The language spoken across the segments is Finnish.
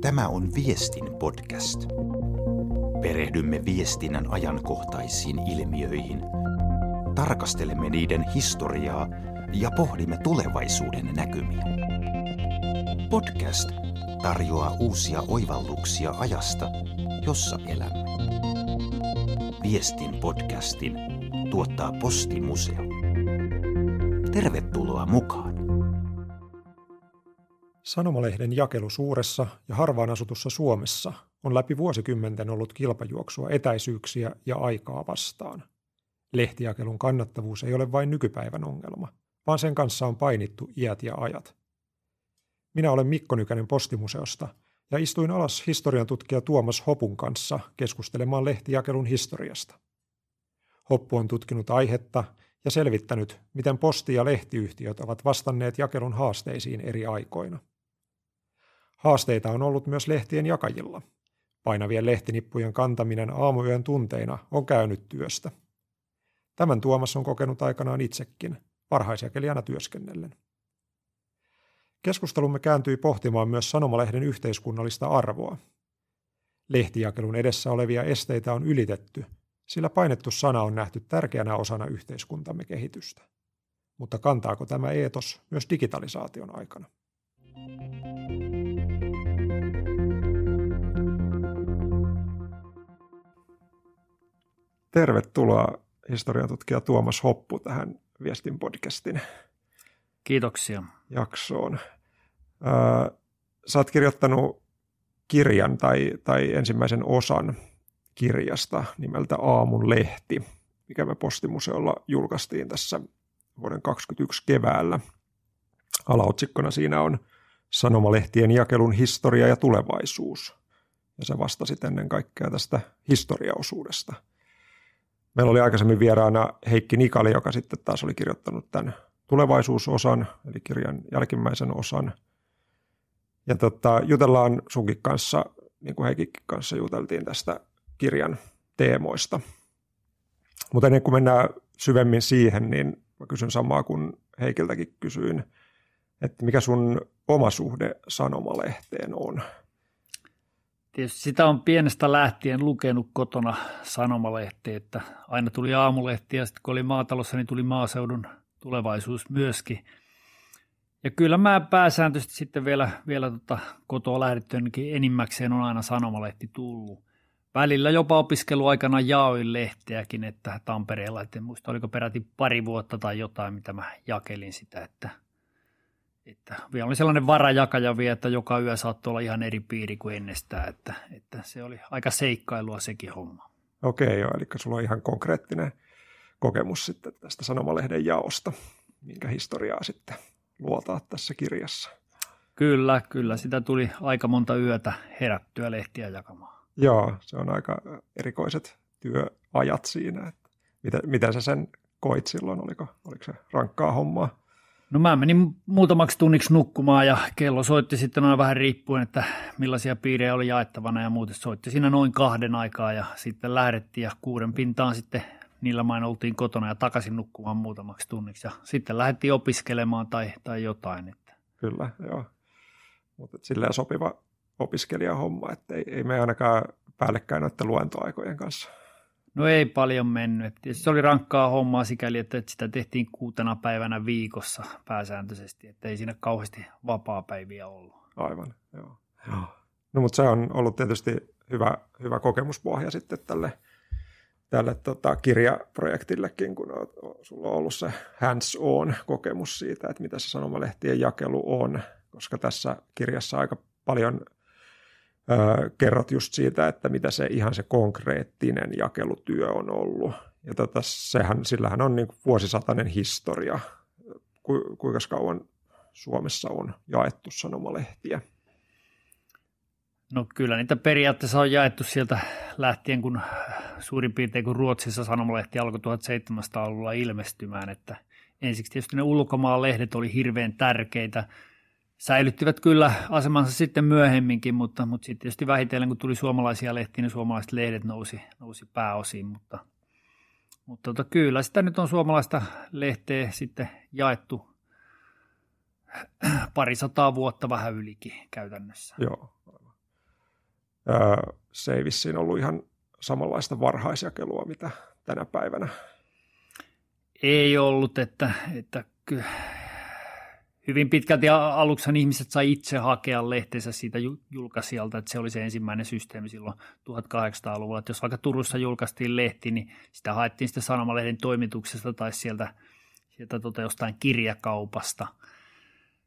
Tämä on Viestin podcast. Perehdymme viestinnän ajankohtaisiin ilmiöihin, tarkastelemme niiden historiaa ja pohdimme tulevaisuuden näkymiä. Podcast tarjoaa uusia oivalluksia ajasta, jossa elämme. Viestin podcastin tuottaa Postimuseo. Tervetuloa mukaan! Sanomalehden jakelu suuressa ja harvaan asutussa Suomessa on läpi vuosikymmenten ollut kilpajuoksua etäisyyksiä ja aikaa vastaan. Lehtijakelun kannattavuus ei ole vain nykypäivän ongelma, vaan sen kanssa on painittu iät ja ajat. Minä olen Mikko Nykänen Postimuseosta ja istuin alas historian tutkija Tuomas Hopun kanssa keskustelemaan lehtijakelun historiasta. Hoppu on tutkinut aihetta ja selvittänyt, miten posti- ja lehtiyhtiöt ovat vastanneet jakelun haasteisiin eri aikoina. Haasteita on ollut myös lehtien jakajilla. Painavien lehtinippujen kantaminen aamuyön tunteina on käynyt työstä. Tämän Tuomas on kokenut aikanaan itsekin, varhaisjakelijana työskennellen. Keskustelumme kääntyi pohtimaan myös sanomalehden yhteiskunnallista arvoa. Lehtijakelun edessä olevia esteitä on ylitetty, sillä painettu sana on nähty tärkeänä osana yhteiskuntamme kehitystä. Mutta kantaako tämä eetos myös digitalisaation aikana? Tervetuloa historiatutkija Tuomas Hoppu tähän Viestin podcastin Kiitoksia. jaksoon. Öö, sä oot kirjoittanut kirjan tai, tai ensimmäisen osan kirjasta nimeltä Aamun lehti, mikä me Postimuseolla julkaistiin tässä vuoden 2021 keväällä. Alaotsikkona siinä on Sanomalehtien jakelun historia ja tulevaisuus. Ja se vastasi ennen kaikkea tästä historiaosuudesta – Meillä oli aikaisemmin vieraana Heikki Nikali, joka sitten taas oli kirjoittanut tämän tulevaisuusosan, eli kirjan jälkimmäisen osan. Ja tota, jutellaan sunkin kanssa, niin kuin Heikin kanssa juteltiin tästä kirjan teemoista. Mutta ennen kuin mennään syvemmin siihen, niin mä kysyn samaa kuin Heikiltäkin kysyin, että mikä sun oma suhde sanomalehteen on? Tietysti sitä on pienestä lähtien lukenut kotona sanomalehti, että aina tuli aamulehti ja sitten kun oli maatalossa, niin tuli maaseudun tulevaisuus myöskin. Ja kyllä mä pääsääntöisesti sitten vielä, vielä tota kotoa lähdettyänkin enimmäkseen on aina sanomalehti tullut. Välillä jopa opiskeluaikana jaoin lehteäkin, että Tampereella, että en muista oliko peräti pari vuotta tai jotain, mitä mä jakelin sitä, että – että vielä oli sellainen varajakaja vielä, että joka yö saattoi olla ihan eri piiri kuin ennestään, että, että se oli aika seikkailua sekin homma. Okei, joo, eli sulla on ihan konkreettinen kokemus sitten tästä sanomalehden jaosta, minkä historiaa sitten luotaa tässä kirjassa. Kyllä, kyllä. Sitä tuli aika monta yötä herättyä lehtiä jakamaan. Joo, se on aika erikoiset työajat siinä. Että miten, miten sä sen koit silloin? Oliko, oliko se rankkaa hommaa? No mä menin muutamaksi tunniksi nukkumaan ja kello soitti sitten aina vähän riippuen, että millaisia piirejä oli jaettavana ja muuten soitti siinä noin kahden aikaa ja sitten lähdettiin ja kuuden pintaan sitten niillä main oltiin kotona ja takaisin nukkumaan muutamaksi tunniksi ja sitten lähdettiin opiskelemaan tai, tai jotain. Että. Kyllä, joo. Mutta silleen sopiva opiskelijahomma, että ei, ei me ainakaan päällekkäin noiden luentoaikojen kanssa. No ei paljon mennyt. Se oli rankkaa hommaa sikäli, että sitä tehtiin kuutena päivänä viikossa pääsääntöisesti, että ei siinä kauheasti vapaa-päiviä ollut. Aivan, joo. joo. No mutta se on ollut tietysti hyvä, hyvä kokemuspohja sitten tälle, tälle tota, kirjaprojektillekin, kun on, sulla on ollut se hands-on kokemus siitä, että mitä se sanomalehtien jakelu on, koska tässä kirjassa aika paljon – kerrot just siitä, että mitä se ihan se konkreettinen jakelutyö on ollut. Ja tota, sehän, sillähän on niin vuosisatainen historia, ku, kuinka kauan Suomessa on jaettu sanomalehtiä. No kyllä niitä periaatteessa on jaettu sieltä lähtien, kun suurin piirtein kun Ruotsissa sanomalehti alkoi 1700-luvulla ilmestymään, että ensiksi tietysti ne ulkomaan lehdet oli hirveän tärkeitä – säilyttivät kyllä asemansa sitten myöhemminkin, mutta, mutta sitten tietysti vähitellen, kun tuli suomalaisia lehtiä, niin suomalaiset lehdet nousi, nousi pääosiin, mutta, mutta tota, kyllä sitä nyt on suomalaista lehteä sitten jaettu pari sataa vuotta vähän ylikin käytännössä. Joo. Öö, se ei vissiin ollut ihan samanlaista varhaisjakelua, mitä tänä päivänä. Ei ollut, että, että hyvin pitkälti aluksi ihmiset sai itse hakea lehteensä siitä julkaisijalta, että se oli se ensimmäinen systeemi silloin 1800-luvulla. Että jos vaikka Turussa julkaistiin lehti, niin sitä haettiin sitten sanomalehden toimituksesta tai sieltä, sieltä tota jostain kirjakaupasta.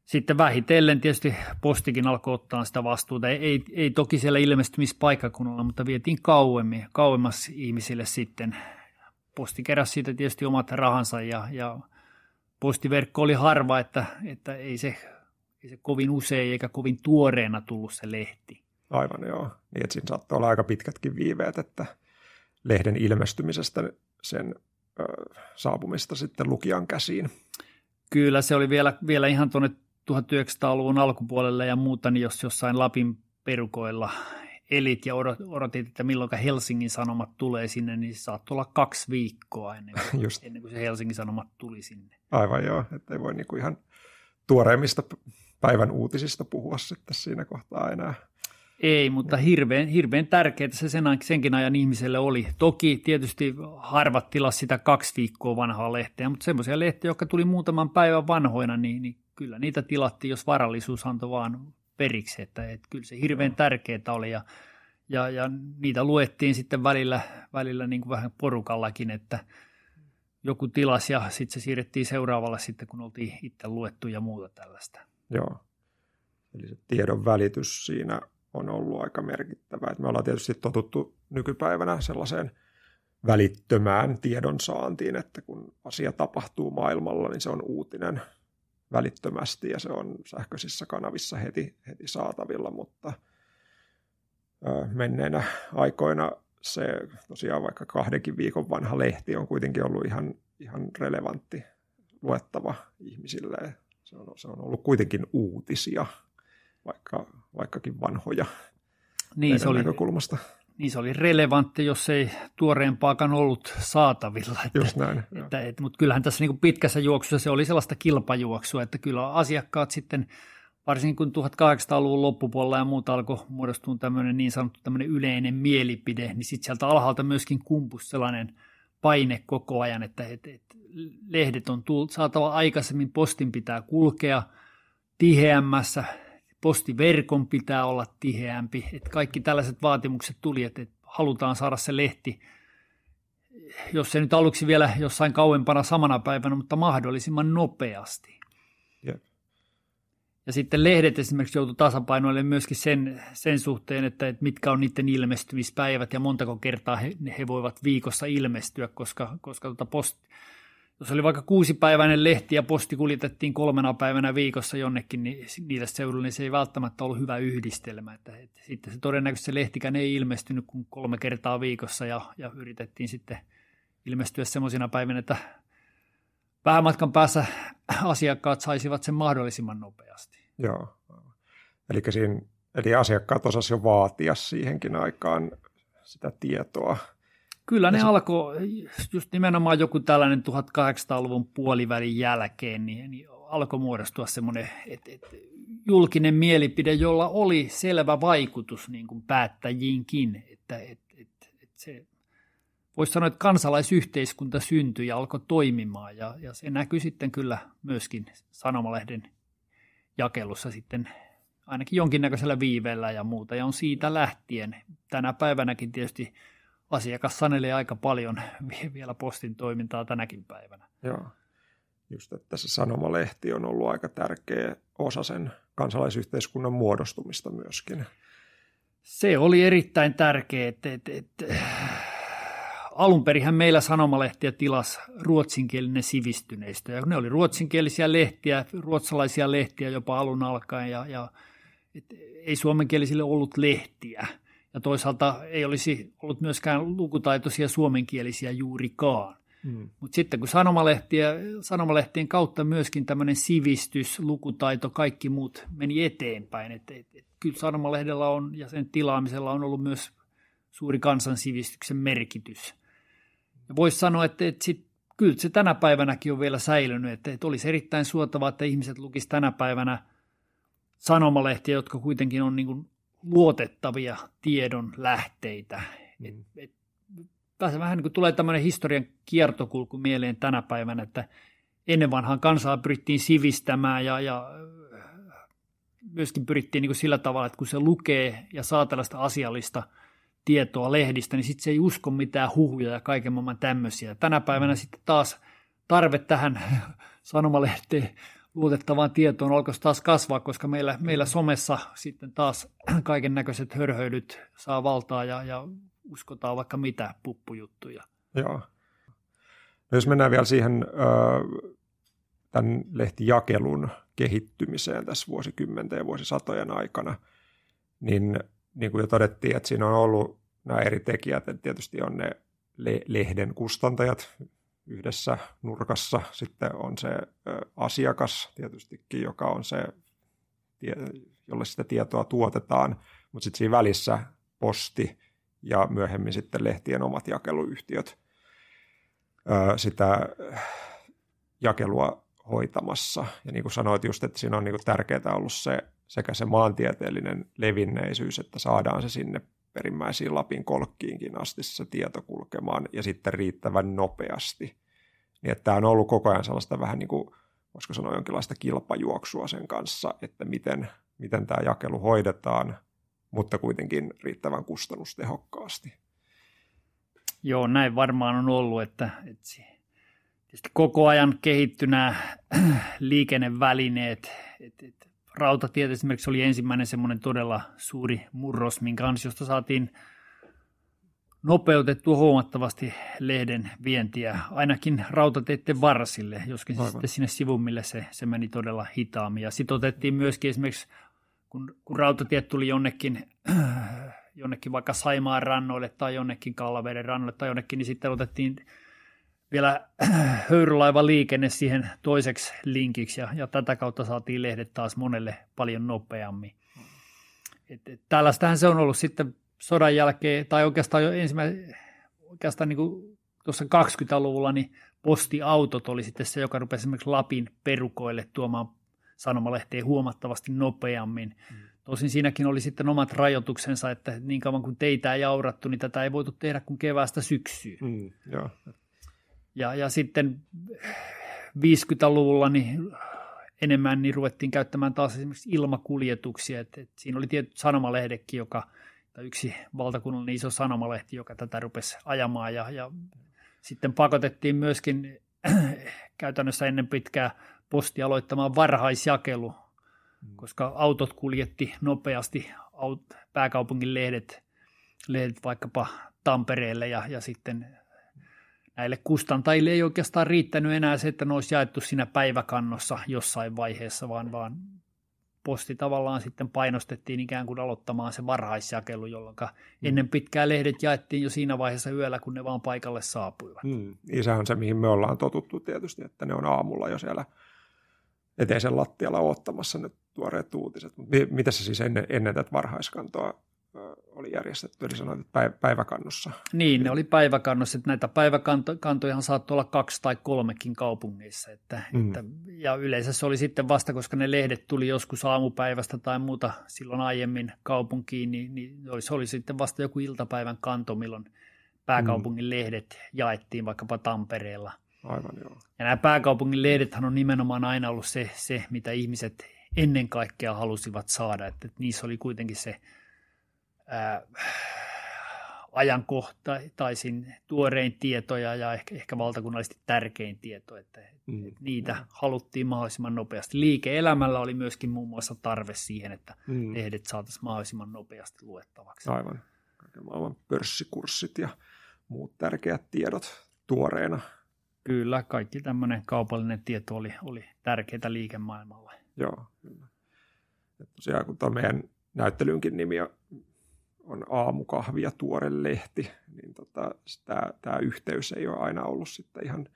Sitten vähitellen tietysti postikin alkoi ottaa sitä vastuuta. Ei, ei, ei toki siellä ilmestymispaikkakunnalla, mutta vietiin kauemmin, kauemmas ihmisille sitten. Posti keräsi siitä tietysti omat rahansa ja, ja postiverkko oli harva, että, että ei, se, ei se kovin usein eikä kovin tuoreena tullut se lehti. Aivan joo. Niin, että siinä saattoi olla aika pitkätkin viiveet, että lehden ilmestymisestä sen ö, saapumista sitten lukijan käsiin. Kyllä, se oli vielä, vielä ihan tuonne 1900-luvun alkupuolelle ja muuta, niin jos jossain Lapin perukoilla elit ja odotit, että milloin Helsingin Sanomat tulee sinne, niin se saattoi olla kaksi viikkoa ennen kuin, Just. ennen kuin se Helsingin Sanomat tuli sinne. Aivan joo, että ei voi niinku ihan tuoreimmista päivän uutisista puhua sitten siinä kohtaa enää. Ei, mutta hirveän, hirveän tärkeää se sen, senkin ajan ihmiselle oli. Toki tietysti harvat tilas sitä kaksi viikkoa vanhaa lehteä, mutta semmoisia lehtiä, jotka tuli muutaman päivän vanhoina, niin, niin kyllä niitä tilattiin, jos varallisuus antoi vaan periksi, että, että kyllä se hirveän tärkeää oli ja, ja, ja niitä luettiin sitten välillä, välillä niin kuin vähän porukallakin, että joku tilas ja sitten se siirrettiin seuraavalle sitten, kun oltiin itse luettu ja muuta tällaista. Joo, eli se tiedon välitys siinä on ollut aika merkittävä. me ollaan tietysti totuttu nykypäivänä sellaiseen välittömään tiedon saantiin, että kun asia tapahtuu maailmalla, niin se on uutinen – välittömästi ja se on sähköisissä kanavissa heti, heti saatavilla, mutta menneenä aikoina se tosiaan vaikka kahdenkin viikon vanha lehti on kuitenkin ollut ihan, ihan relevantti luettava ihmisille. Se on, se on ollut kuitenkin uutisia, vaikka, vaikkakin vanhoja niin, se oli, näkökulmasta niin se oli relevantti, jos ei tuoreempaakaan ollut saatavilla. Että, Just näin. Että, että, mutta kyllähän tässä niin kuin pitkässä juoksussa se oli sellaista kilpajuoksua, että kyllä asiakkaat sitten, varsinkin kun 1800-luvun loppupuolella ja muuta alkoi muodostua tämmöinen niin sanottu tämmöinen yleinen mielipide, niin sitten sieltä alhaalta myöskin kumpus sellainen paine koko ajan, että, että, että lehdet on tullut, saatava aikaisemmin, postin pitää kulkea tiheämmässä, postiverkon pitää olla tiheämpi, että kaikki tällaiset vaatimukset tuli, että halutaan saada se lehti, jos se nyt aluksi vielä jossain kauempana samana päivänä, mutta mahdollisimman nopeasti. Ja sitten lehdet esimerkiksi joutu tasapainoille myöskin sen, sen suhteen, että, että mitkä on niiden ilmestymispäivät ja montako kertaa he, he voivat viikossa ilmestyä, koska, koska tuota post, jos oli vaikka kuusipäiväinen lehti ja posti kuljetettiin kolmena päivänä viikossa jonnekin niin niille seudulle, niin se ei välttämättä ollut hyvä yhdistelmä. Että, että sitten se todennäköisesti se lehtikään ei ilmestynyt kuin kolme kertaa viikossa ja, ja yritettiin sitten ilmestyä semmoisina päivinä, että vähän matkan päässä asiakkaat saisivat sen mahdollisimman nopeasti. Joo, eli, siinä, eli asiakkaat osasivat jo vaatia siihenkin aikaan sitä tietoa – Kyllä ne se... alkoi, just nimenomaan joku tällainen 1800-luvun puolivälin jälkeen, niin, niin alkoi muodostua semmoinen että, että julkinen mielipide, jolla oli selvä vaikutus niin kuin päättäjiinkin, että, että, että, että se voisi sanoa, että kansalaisyhteiskunta syntyi ja alkoi toimimaan ja, ja se näkyy sitten kyllä myöskin sanomalehden jakelussa sitten ainakin jonkinnäköisellä viiveellä ja muuta. Ja on siitä lähtien tänä päivänäkin tietysti – asiakas sanelee aika paljon vielä postin toimintaa tänäkin päivänä. Joo, just että se sanomalehti on ollut aika tärkeä osa sen kansalaisyhteiskunnan muodostumista myöskin. Se oli erittäin tärkeä, että, että, että alun perinhän meillä sanomalehtiä tilas ruotsinkielinen sivistyneistö. Ja ne oli ruotsinkielisiä lehtiä, ruotsalaisia lehtiä jopa alun alkaen ja, ja et, ei suomenkielisille ollut lehtiä – ja toisaalta ei olisi ollut myöskään lukutaitoisia suomenkielisiä juurikaan. Mm. Mutta sitten kun sanomalehtiä, sanomalehtien kautta myöskin tämmöinen sivistys, lukutaito, kaikki muut meni eteenpäin. Et, et, et, kyllä sanomalehdellä on ja sen tilaamisella on ollut myös suuri kansansivistyksen merkitys. Ja voisi sanoa, että, että sit kyllä se tänä päivänäkin on vielä säilynyt, että, että olisi erittäin suotavaa, että ihmiset lukisivat tänä päivänä sanomalehtiä, jotka kuitenkin on niin kuin luotettavia tiedon lähteitä. Mm. Et, et, tässä vähän niin kuin tulee tämmöinen historian kiertokulku mieleen tänä päivänä, että ennen vanhaan kansaa pyrittiin sivistämään ja, ja myöskin pyrittiin niin kuin sillä tavalla, että kun se lukee ja saa tällaista asiallista tietoa lehdistä, niin sitten se ei usko mitään huhuja ja kaiken maailman tämmöisiä. Tänä päivänä mm. sitten taas tarve tähän sanomalehteen luotettavaan tietoon alkoisi taas kasvaa, koska meillä, meillä somessa sitten taas kaiken näköiset hörhöilyt saa valtaa ja, ja uskotaan vaikka mitä puppujuttuja. Joo. No jos mennään vielä siihen tämän lehtijakelun kehittymiseen tässä vuosikymmenten ja vuosisatojen aikana, niin niin kuin jo todettiin, että siinä on ollut nämä eri tekijät, että tietysti on ne lehden kustantajat yhdessä nurkassa, sitten on se asiakas tietystikin, joka on se, jolle sitä tietoa tuotetaan, mutta sitten siinä välissä posti ja myöhemmin sitten lehtien omat jakeluyhtiöt sitä jakelua hoitamassa. Ja niin kuin sanoit just, että siinä on niin tärkeää ollut se sekä se maantieteellinen levinneisyys, että saadaan se sinne perimmäisiin Lapin kolkkiinkin asti se tieto kulkemaan ja sitten riittävän nopeasti. Niin että tämä on ollut koko ajan sellaista vähän niin kuin, voisiko sanoa jonkinlaista kilpajuoksua sen kanssa, että miten, miten tämä jakelu hoidetaan, mutta kuitenkin riittävän kustannustehokkaasti. Joo, näin varmaan on ollut, että, että koko ajan kehittyy nämä liikennevälineet, että, että rautatiet esimerkiksi oli ensimmäinen semmoinen todella suuri murros, minkä ansiosta saatiin nopeutettua huomattavasti lehden vientiä, ainakin rautateiden varsille, joskin Aivan. sitten sinne sivummille se, se meni todella hitaammin. Ja sitten otettiin myöskin esimerkiksi, kun, kun rautatiet tuli jonnekin, jonnekin vaikka Saimaan rannoille tai jonnekin Kallaveden rannoille tai jonnekin, niin sitten otettiin vielä höyrylaiva liikenne siihen toiseksi linkiksi ja, ja tätä kautta saatiin lehdet taas monelle paljon nopeammin. Et, et, tällaistähän se on ollut sitten sodan jälkeen, tai oikeastaan jo ensimmäisen, oikeastaan niin kuin tuossa 20-luvulla, niin postiautot oli sitten se, joka rupesi esimerkiksi Lapin perukoille tuomaan sanomalehteen huomattavasti nopeammin. Mm. Tosin siinäkin oli sitten omat rajoituksensa, että niin kauan kuin teitä ei aurattu, niin tätä ei voitu tehdä kuin keväästä syksyyn. Mm, joo. Ja, ja sitten 50-luvulla niin enemmän niin ruvettiin käyttämään taas esimerkiksi ilmakuljetuksia. Et, et siinä oli tietty sanomalehdekin, joka, tai yksi valtakunnallinen iso sanomalehti, joka tätä rupesi ajamaan. Ja, ja sitten pakotettiin myöskin käytännössä ennen pitkää posti aloittamaan varhaisjakelu, mm. koska autot kuljetti nopeasti aut, pääkaupungin lehdet, lehdet vaikkapa Tampereelle ja, ja sitten näille kustantajille ei oikeastaan riittänyt enää se, että ne olisi jaettu siinä päiväkannossa jossain vaiheessa, vaan, vaan posti tavallaan sitten painostettiin ikään kuin aloittamaan se varhaisjakelu, jolloin mm. ennen pitkää lehdet jaettiin jo siinä vaiheessa yöllä, kun ne vaan paikalle saapuivat. Mm. Se on se, mihin me ollaan totuttu tietysti, että ne on aamulla jo siellä eteisen lattialla ottamassa ne tuoreet uutiset. Mitä se siis ennen, ennen tätä varhaiskantoa oli järjestetty, eli sanoit, että päiväkannossa. Niin, ne oli päiväkannossa, että näitä päiväkantoja saattoi olla kaksi tai kolmekin kaupungeissa, että, mm. että, ja yleensä se oli sitten vasta, koska ne lehdet tuli joskus aamupäivästä tai muuta silloin aiemmin kaupunkiin, niin, niin se oli sitten vasta joku iltapäivän kanto, milloin pääkaupungin mm. lehdet jaettiin vaikkapa Tampereella. Aivan joo. Ja nämä pääkaupungin lehdethän on nimenomaan aina ollut se, se mitä ihmiset ennen kaikkea halusivat saada, että, että niissä oli kuitenkin se ää, ajankohtaisin tuorein tietoja ja ehkä, ehkä valtakunnallisesti tärkein tieto, että, mm. että niitä mm. haluttiin mahdollisimman nopeasti. Liike-elämällä oli myöskin muun muassa tarve siihen, että mm. lehdet saataisiin mahdollisimman nopeasti luettavaksi. Aivan. Kaiken maailman pörssikurssit ja muut tärkeät tiedot tuoreena. Kyllä, kaikki tämmöinen kaupallinen tieto oli, oli tärkeää liikemaailmalle. Joo, kyllä. Et tosiaan kun tuo meidän näyttelynkin nimi on on aamukahvi ja tuore lehti, niin tota, tämä, yhteys ei ole aina ollut sitten ihan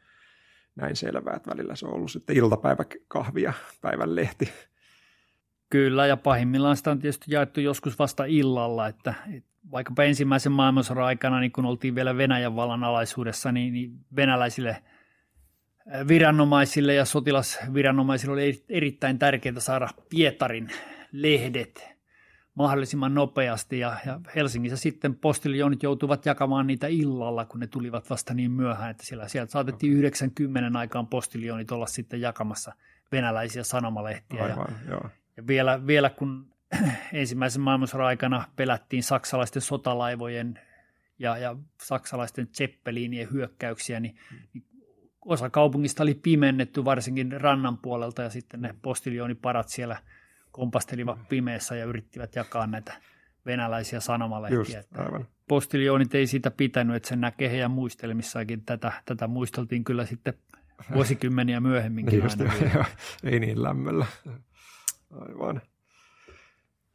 näin selvää, että välillä se on ollut sitten iltapäiväkahvi ja päivän lehti. Kyllä, ja pahimmillaan sitä on tietysti jaettu joskus vasta illalla, että, että vaikkapa ensimmäisen maailmansodan aikana, niin kun oltiin vielä Venäjän vallan alaisuudessa, niin, niin venäläisille viranomaisille ja sotilasviranomaisille oli erittäin tärkeää saada Pietarin lehdet mahdollisimman nopeasti ja, ja Helsingissä sitten postiljoonit joutuvat jakamaan niitä illalla, kun ne tulivat vasta niin myöhään, että siellä, sieltä saatettiin 90 aikaan postiljoonit olla sitten jakamassa venäläisiä sanomalehtiä. Aivan, ja, joo. ja vielä, vielä kun ensimmäisen maailmansodan aikana pelättiin saksalaisten sotalaivojen ja, ja saksalaisten Zeppelinien hyökkäyksiä, niin, niin osa kaupungista oli pimennetty varsinkin rannan puolelta ja sitten ne postiljooniparat siellä kompastelivat pimeässä ja yrittivät jakaa näitä venäläisiä sanomalehtiä. Just, aivan. Postiljoonit ei siitä pitänyt, että se näkee heidän muistelmissakin. Tätä, tätä muisteltiin kyllä sitten vuosikymmeniä myöhemminkin. Just, aina ei niin lämmöllä. Aivan.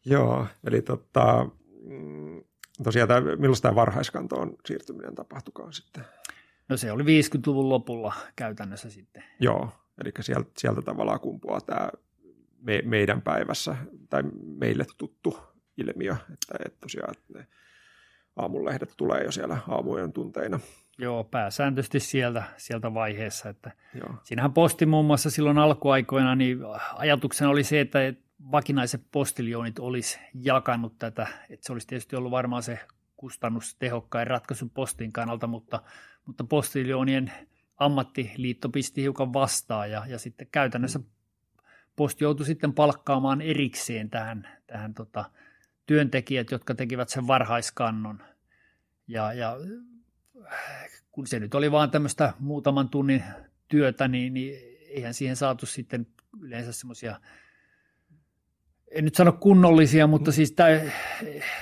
Joo, eli tota, mm, tosiaan tämä, milloin tämä varhaiskantoon siirtyminen tapahtukaan sitten? No se oli 50-luvun lopulla käytännössä sitten. Joo, eli sieltä, sieltä tavallaan kumpuaa tämä me, meidän päivässä tai meille tuttu ilmiö, että, että tosiaan että ne aamulehdet tulee jo siellä aamujen tunteina. Joo, pääsääntöisesti sieltä, sieltä vaiheessa. Että Joo. Siinähän posti muun muassa silloin alkuaikoina, niin ajatuksena oli se, että vakinaiset postiljoonit olisi jakanut tätä. Että se olisi tietysti ollut varmaan se kustannustehokkain ratkaisu postin kannalta, mutta, mutta postiljoonien ammattiliitto pisti hiukan vastaan ja, ja sitten käytännössä posti joutui sitten palkkaamaan erikseen tähän, tähän tota, työntekijät, jotka tekivät sen varhaiskannon. Ja, ja kun se nyt oli vaan tämmöistä muutaman tunnin työtä, niin, niin eihän siihen saatu sitten yleensä semmoisia, en nyt sano kunnollisia, mutta siis tämä,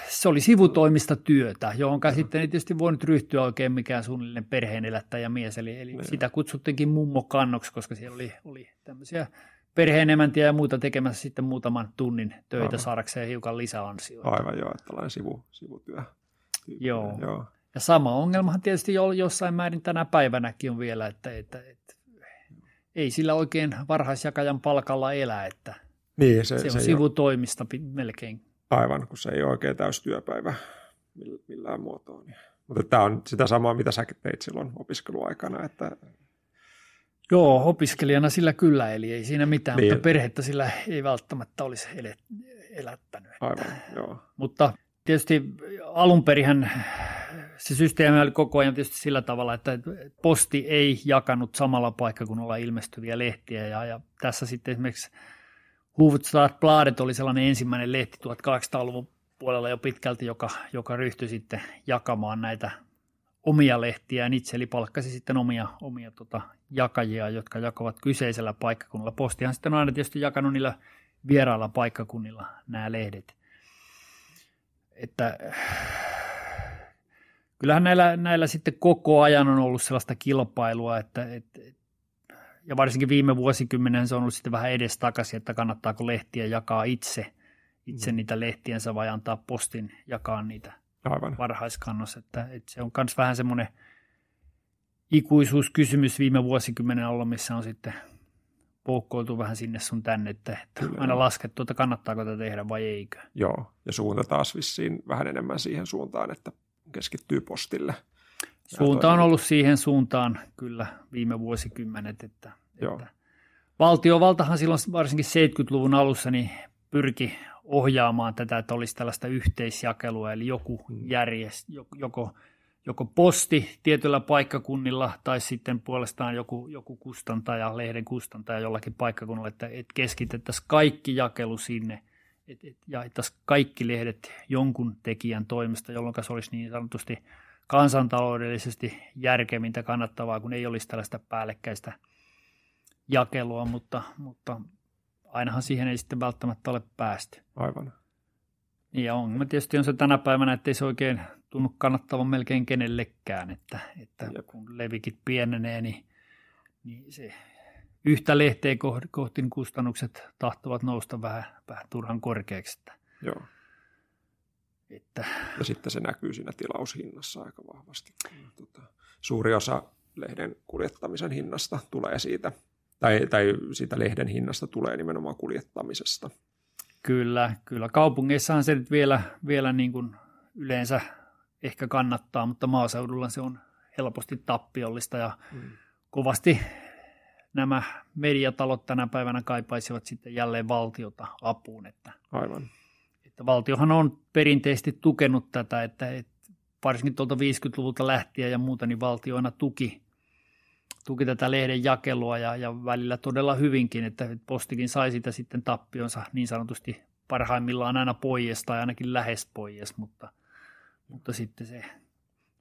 se oli sivutoimista työtä, johon sitten ei tietysti voinut ryhtyä oikein mikään suunnilleen perheenelättäjä mies, eli, eli sitä kutsuttiinkin mummokannoksi, koska siellä oli, oli tämmöisiä perheenemäntiä ja muuta tekemässä sitten muutaman tunnin töitä Aivan. saadakseen hiukan lisäansioita. Aivan joo, että tällainen sivu, sivutyö. Joo. joo. Ja sama ongelmahan tietysti jo, jossain määrin tänä päivänäkin on vielä, että, että, että ei sillä oikein varhaisjakajan palkalla elä, että niin, se, se on se sivutoimista ole. melkein. Aivan, kun se ei ole oikein täystyöpäivä millään muotoa. Niin. Mutta tämä on sitä samaa, mitä sä teit silloin opiskeluaikana, että Joo, opiskelijana sillä kyllä, eli ei siinä mitään, niin. mutta perhettä sillä ei välttämättä olisi elättänyt. Aivan, joo. Mutta tietysti alun perihän se systeemi oli koko ajan tietysti sillä tavalla, että posti ei jakanut samalla paikkakunnalla ilmestyviä lehtiä, ja, ja tässä sitten esimerkiksi Hufvudstadsbladet oli sellainen ensimmäinen lehti 1800-luvun puolella jo pitkälti, joka, joka ryhtyi sitten jakamaan näitä omia lehtiään itse, eli palkkasi sitten omia, omia tota, jakajia, jotka jakavat kyseisellä paikkakunnalla. Postihan sitten on aina tietysti jakanut niillä vierailla paikkakunnilla nämä lehdet. Että kyllähän näillä, näillä sitten koko ajan on ollut sellaista kilpailua, että, että ja varsinkin viime vuosikymmenen se on ollut sitten vähän edestakaisin, että kannattaako lehtiä jakaa itse, itse mm. niitä lehtiensä vai antaa postin jakaa niitä Aivan. varhaiskannossa. Että, että se on myös vähän semmoinen ikuisuuskysymys viime vuosikymmenen ollut, missä on sitten poukkoiltu vähän sinne sun tänne, että, että aina laskettu, että kannattaako tätä tehdä vai eikö. Joo, ja suunta taas vissiin vähän enemmän siihen suuntaan, että keskittyy postille. Suunta on ollut siihen suuntaan kyllä viime vuosikymmenet, että, Joo. että valtiovaltahan silloin varsinkin 70-luvun alussa niin pyrki ohjaamaan tätä, että olisi tällaista yhteisjakelua, eli joku mm. järjest, joko, joko posti tietyllä paikkakunnilla tai sitten puolestaan joku, joku kustantaja, lehden kustantaja jollakin paikkakunnalla, että, että keskitettäisiin kaikki jakelu sinne, että, että jaettaisiin kaikki lehdet jonkun tekijän toimesta, jolloin se olisi niin sanotusti kansantaloudellisesti järkevintä kannattavaa, kun ei olisi tällaista päällekkäistä jakelua, mutta, mutta ainahan siihen ei sitten välttämättä ole päästy. Aivan. Ja on, tietysti on se tänä päivänä, että ei se oikein tunnu kannattavan melkein kenellekään, että, että kun levikit pienenee, niin, niin se yhtä lehteä kohti niin kustannukset tahtovat nousta vähän, vähän turhan korkeaksi. Että, Joo. Että, ja sitten se näkyy siinä tilaushinnassa aika vahvasti. Tota, suuri osa lehden kuljettamisen hinnasta tulee siitä tai, tai siitä lehden hinnasta tulee nimenomaan kuljettamisesta. Kyllä, kyllä. Kaupungeissahan se nyt vielä, vielä niin kuin yleensä ehkä kannattaa, mutta maaseudulla se on helposti tappiollista ja mm. kovasti nämä mediatalot tänä päivänä kaipaisivat sitten jälleen valtiota apuun. Että, Aivan. että valtiohan on perinteisesti tukenut tätä, että, että varsinkin tuolta 50-luvulta lähtien ja muuta, niin valtio aina tuki, tuki tätä lehden jakelua ja, ja välillä todella hyvinkin, että postikin sai sitä sitten tappionsa niin sanotusti parhaimmillaan aina poies tai ainakin lähes poies, mutta, mutta sitten se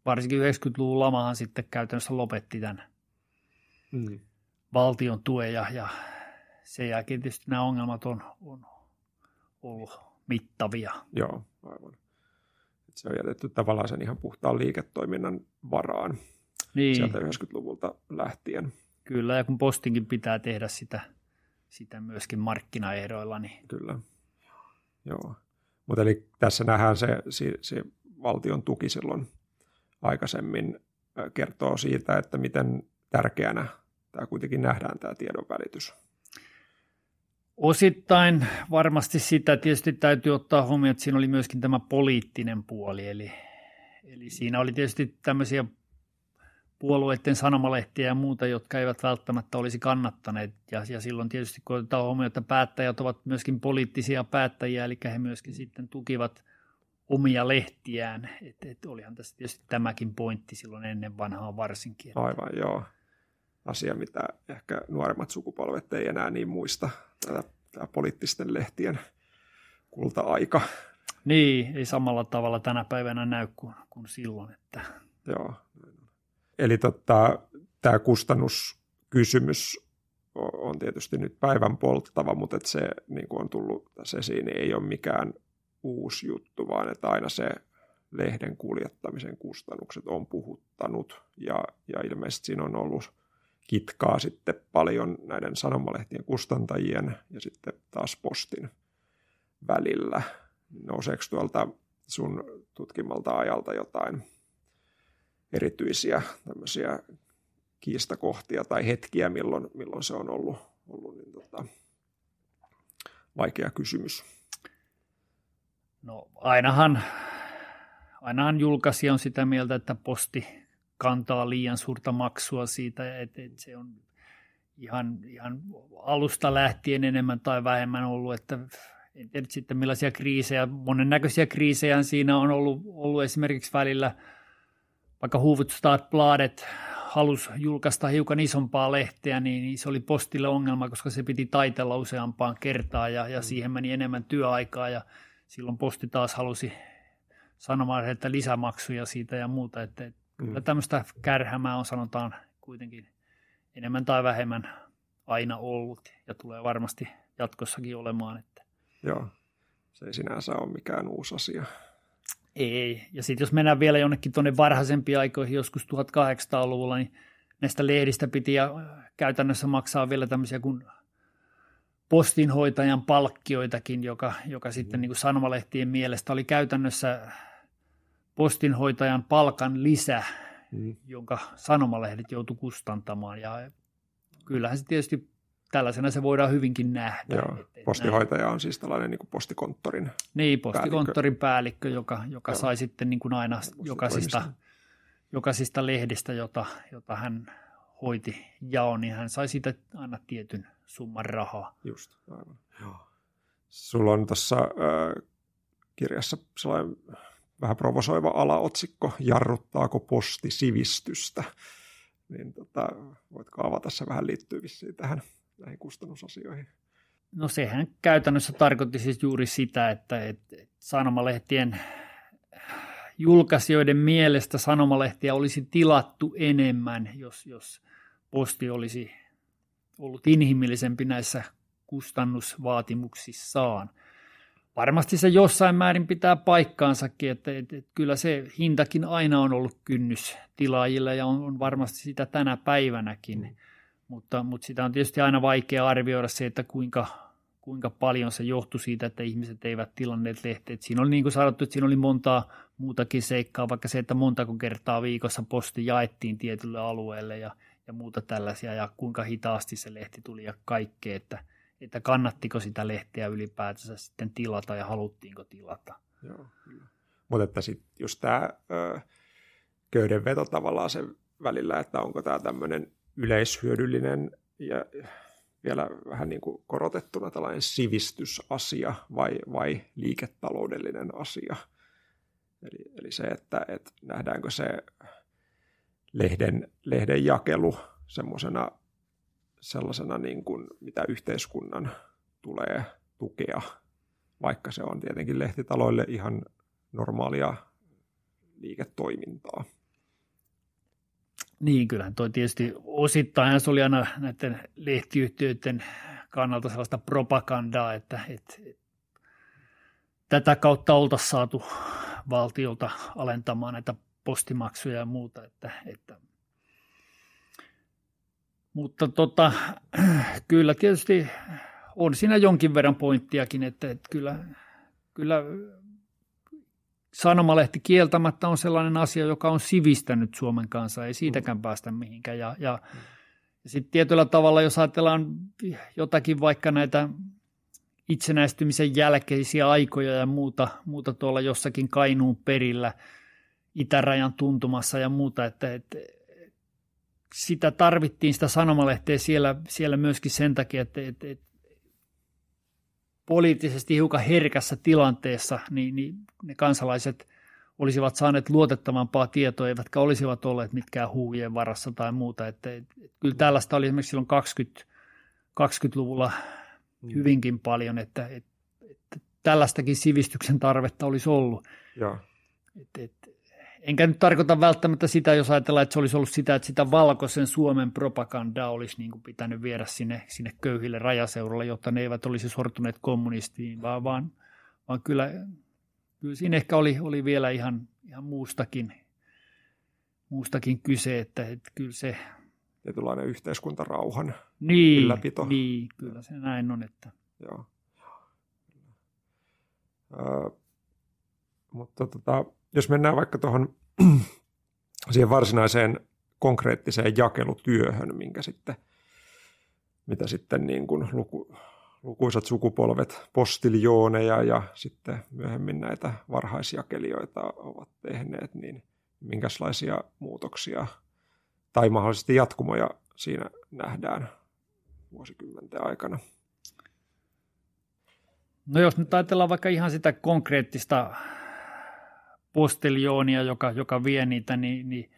varsinkin 90-luvun lamahan sitten käytännössä lopetti tämän Mm. valtion tuen ja, ja sen jälkeen tietysti nämä ongelmat on, on ollut mittavia. Joo, aivan. Et se on jätetty tavallaan sen ihan puhtaan liiketoiminnan varaan Niin, sieltä 90-luvulta lähtien. kyllä, ja kun postinkin pitää tehdä sitä, sitä myöskin markkinaehdoilla, niin Kyllä. Joo. Mutta eli tässä nähdään se, se, se valtion tuki silloin aikaisemmin ö, kertoo siitä, että miten tärkeänä tämä kuitenkin nähdään tämä tiedon välitys. Osittain varmasti sitä tietysti täytyy ottaa huomioon, että siinä oli myöskin tämä poliittinen puoli, eli, eli siinä oli tietysti tämmöisiä puolueiden sanomalehtiä ja muuta, jotka eivät välttämättä olisi kannattaneet. Ja, ja silloin tietysti kun otetaan huomioon, että päättäjät ovat myöskin poliittisia päättäjiä, eli he myöskin sitten tukivat omia lehtiään. Et, et olihan tässä tietysti tämäkin pointti silloin ennen vanhaa varsinkin. Aivan, joo. Asia, mitä ehkä nuoremmat sukupolvet ei enää niin muista. Tämä poliittisten lehtien kulta-aika. Niin, ei samalla tavalla tänä päivänä näy kuin, kuin silloin. Että, Joo. Eli tota, tämä kustannuskysymys on tietysti nyt päivän polttava, mutta että se niin kuin on tullut tässä esiin, niin ei ole mikään uusi juttu, vaan että aina se lehden kuljettamisen kustannukset on puhuttanut ja, ja ilmeisesti siinä on ollut kitkaa sitten paljon näiden sanomalehtien kustantajien ja sitten taas postin välillä. Nouseeko tuolta sun tutkimalta ajalta jotain erityisiä tämmöisiä kiistakohtia tai hetkiä, milloin, milloin se on ollut, ollut niin tota, vaikea kysymys. No ainahan, ainahan julkaisija on sitä mieltä, että posti kantaa liian suurta maksua siitä, että, että se on ihan, ihan alusta lähtien enemmän tai vähemmän ollut, että en tiedä sitten millaisia kriisejä, monennäköisiä kriisejä siinä on ollut, ollut esimerkiksi välillä, vaikka Hufvudstadsbladet halusi julkaista hiukan isompaa lehteä, niin, niin se oli postille ongelma, koska se piti taitella useampaan kertaan ja, ja siihen meni enemmän työaikaa ja silloin posti taas halusi sanomaan, että lisämaksuja siitä ja muuta, että, että kyllä tämmöistä kärhämää on sanotaan kuitenkin enemmän tai vähemmän aina ollut ja tulee varmasti jatkossakin olemaan, että Joo, se ei sinänsä ole mikään uusi asia. ei. Ja sitten jos mennään vielä jonnekin tuonne varhaisempiin aikoihin, joskus 1800-luvulla, niin näistä lehdistä piti ja käytännössä maksaa vielä tämmöisiä kuin postinhoitajan palkkioitakin, joka, joka sitten niin kuin sanomalehtien mielestä oli käytännössä postinhoitajan palkan lisä, Mm. jonka sanomalehdet joutu kustantamaan. Ja kyllähän se tietysti tällaisena se voidaan hyvinkin nähdä. Joo. Postihoitaja on siis tällainen niin kuin postikonttorin. niin, postikonttorin päällikkö, joka, joka Joo. sai sitten niin kuin aina jokaisista, jokaisista lehdistä, jota, jota hän hoiti jaon, niin hän sai siitä aina tietyn summan rahaa. Just, aivan. Joo. Sulla on tuossa äh, kirjassa sellainen vähän provosoiva alaotsikko, jarruttaako posti sivistystä? Niin tota, voitko avata se vähän liittyy vissiin tähän näihin kustannusasioihin? No sehän käytännössä tarkoitti siis juuri sitä, että, että sanomalehtien julkaisijoiden mielestä sanomalehtiä olisi tilattu enemmän, jos, jos posti olisi ollut inhimillisempi näissä kustannusvaatimuksissaan. Varmasti se jossain määrin pitää paikkaansakin, että, että, että kyllä se hintakin aina on ollut kynnys tilaajilla ja on, on varmasti sitä tänä päivänäkin, mm. mutta, mutta sitä on tietysti aina vaikea arvioida se, että kuinka, kuinka paljon se johtui siitä, että ihmiset eivät tilanneet lehteet. Siinä oli niin kuin sanottu, että siinä oli montaa muutakin seikkaa, vaikka se, että montako kertaa viikossa posti jaettiin tietylle alueelle ja, ja muuta tällaisia, ja kuinka hitaasti se lehti tuli ja kaikkea, että, että kannattiko sitä lehteä ylipäätänsä sitten tilata ja haluttiinko tilata. Joo, kyllä. Mutta että sitten just tämä köydenveto tavallaan sen välillä, että onko tämä tämmöinen yleishyödyllinen ja vielä vähän niin kuin korotettuna tällainen sivistysasia vai, vai liiketaloudellinen asia. Eli, eli se, että, että nähdäänkö se lehden, lehden jakelu semmoisena sellaisena, niin kuin, mitä yhteiskunnan tulee tukea, vaikka se on tietenkin lehtitaloille ihan normaalia liiketoimintaa. Niin, kyllähän toi tietysti osittain se oli aina näiden lehtiyhtiöiden kannalta sellaista propagandaa, että, että, tätä kautta oltaisiin saatu valtiolta alentamaan näitä postimaksuja ja muuta. Että, että. Mutta tota, kyllä tietysti on siinä jonkin verran pointtiakin, että, että kyllä, kyllä sanomalehti kieltämättä on sellainen asia, joka on sivistänyt Suomen kanssa, ei siitäkään mm. päästä mihinkään. Ja, ja, ja sitten tietyllä tavalla, jos ajatellaan jotakin vaikka näitä itsenäistymisen jälkeisiä aikoja ja muuta, muuta tuolla jossakin Kainuun perillä, itärajan tuntumassa ja muuta, että, että sitä tarvittiin sitä sanomalehteä siellä, siellä myöskin sen takia, että, että, että poliittisesti hiukan herkässä tilanteessa, niin, niin ne kansalaiset olisivat saaneet luotettavampaa tietoa, eivätkä olisivat olleet mitkään huujen varassa tai muuta. Että, että, että kyllä tällaista oli esimerkiksi silloin 20, 20-luvulla mm. hyvinkin paljon, että, että, että tällaistakin sivistyksen tarvetta olisi ollut. Ja. Että, että, enkä nyt tarkoita välttämättä sitä, jos ajatellaan, että se olisi ollut sitä, että sitä valkoisen Suomen propagandaa olisi niin kuin pitänyt viedä sinne, sinne köyhille rajaseudulle, jotta ne eivät olisi sortuneet kommunistiin, vaan, vaan, vaan kyllä, kyllä siinä ehkä oli, oli vielä ihan, ihan muustakin, muustakin kyse, että, että kyllä se... Tietynlainen yhteiskuntarauhan niin, ylläpito. Niin, kyllä se näin on. Että... Joo. Ö, mutta tota, jos mennään vaikka tuohon siihen varsinaiseen konkreettiseen jakelutyöhön, minkä sitten, mitä sitten niin kuin luku, lukuisat sukupolvet postiljooneja ja sitten myöhemmin näitä varhaisjakelijoita ovat tehneet, niin minkälaisia muutoksia tai mahdollisesti jatkumoja siinä nähdään vuosikymmenten aikana? No jos nyt ajatellaan vaikka ihan sitä konkreettista postiljoonia, joka, joka vie niitä, niin, niin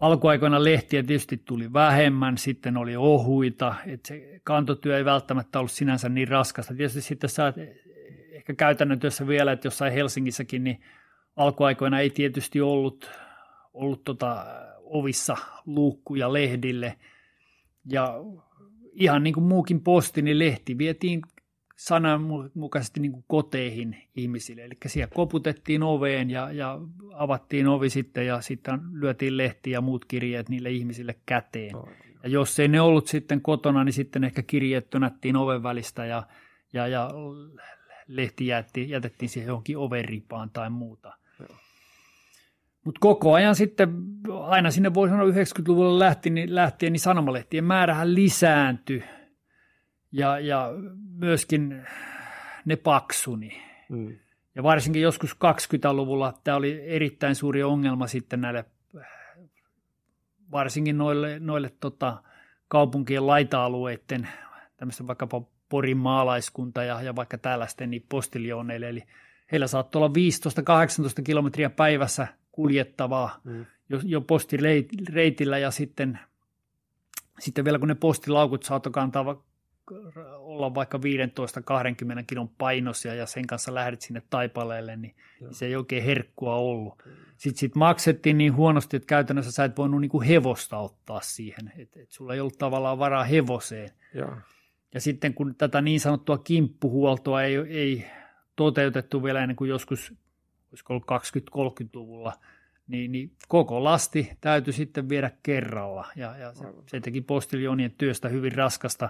alkuaikoina lehtiä tietysti tuli vähemmän, sitten oli ohuita, että se kantotyö ei välttämättä ollut sinänsä niin raskasta. Tietysti sitten sä ehkä käytännön työssä vielä, että jossain Helsingissäkin, niin alkuaikoina ei tietysti ollut, ollut tota ovissa luukkuja lehdille. Ja ihan niin kuin muukin posti, niin lehti vietiin sananmukaisesti niin kuin koteihin ihmisille. Eli siellä koputettiin oveen ja, ja avattiin ovi sitten ja sitten lyötiin lehti ja muut kirjeet niille ihmisille käteen. Ja jos ei ne ollut sitten kotona, niin sitten ehkä kirjeet tönättiin oven välistä ja, ja, ja lehti jätti, jätettiin siihen johonkin overipaan tai muuta. Mutta koko ajan sitten, aina sinne voi sanoa 90-luvulla lähtien, niin, lähtien, niin sanomalehtien määrähän lisääntyi – ja, ja myöskin ne paksuni. Mm. Ja varsinkin joskus 20-luvulla tämä oli erittäin suuri ongelma sitten näille, varsinkin noille, noille tota, kaupunkien laita-alueiden, tämmöistä vaikkapa Porin maalaiskunta ja, ja vaikka tällaisten niin postiljooneille. Eli heillä saattoi olla 15-18 kilometriä päivässä kuljettavaa mm. jo, jo postireitillä ja sitten, sitten vielä kun ne postilaukut saattoi kantaa olla vaikka 15-20 kilon painosia ja sen kanssa lähdet sinne taipaleelle, niin, niin se ei oikein herkkua ollut. Sitten sit maksettiin niin huonosti, että käytännössä sä et voinut niinku hevosta ottaa siihen, että et sulla ei ollut tavallaan varaa hevoseen. Ja, ja sitten kun tätä niin sanottua kimppuhuoltoa ei, ei toteutettu vielä ennen kuin joskus, olisiko ollut 20-30-luvulla, niin, niin koko lasti täytyy sitten viedä kerralla. Ja, ja se, se teki postiljonien työstä hyvin raskasta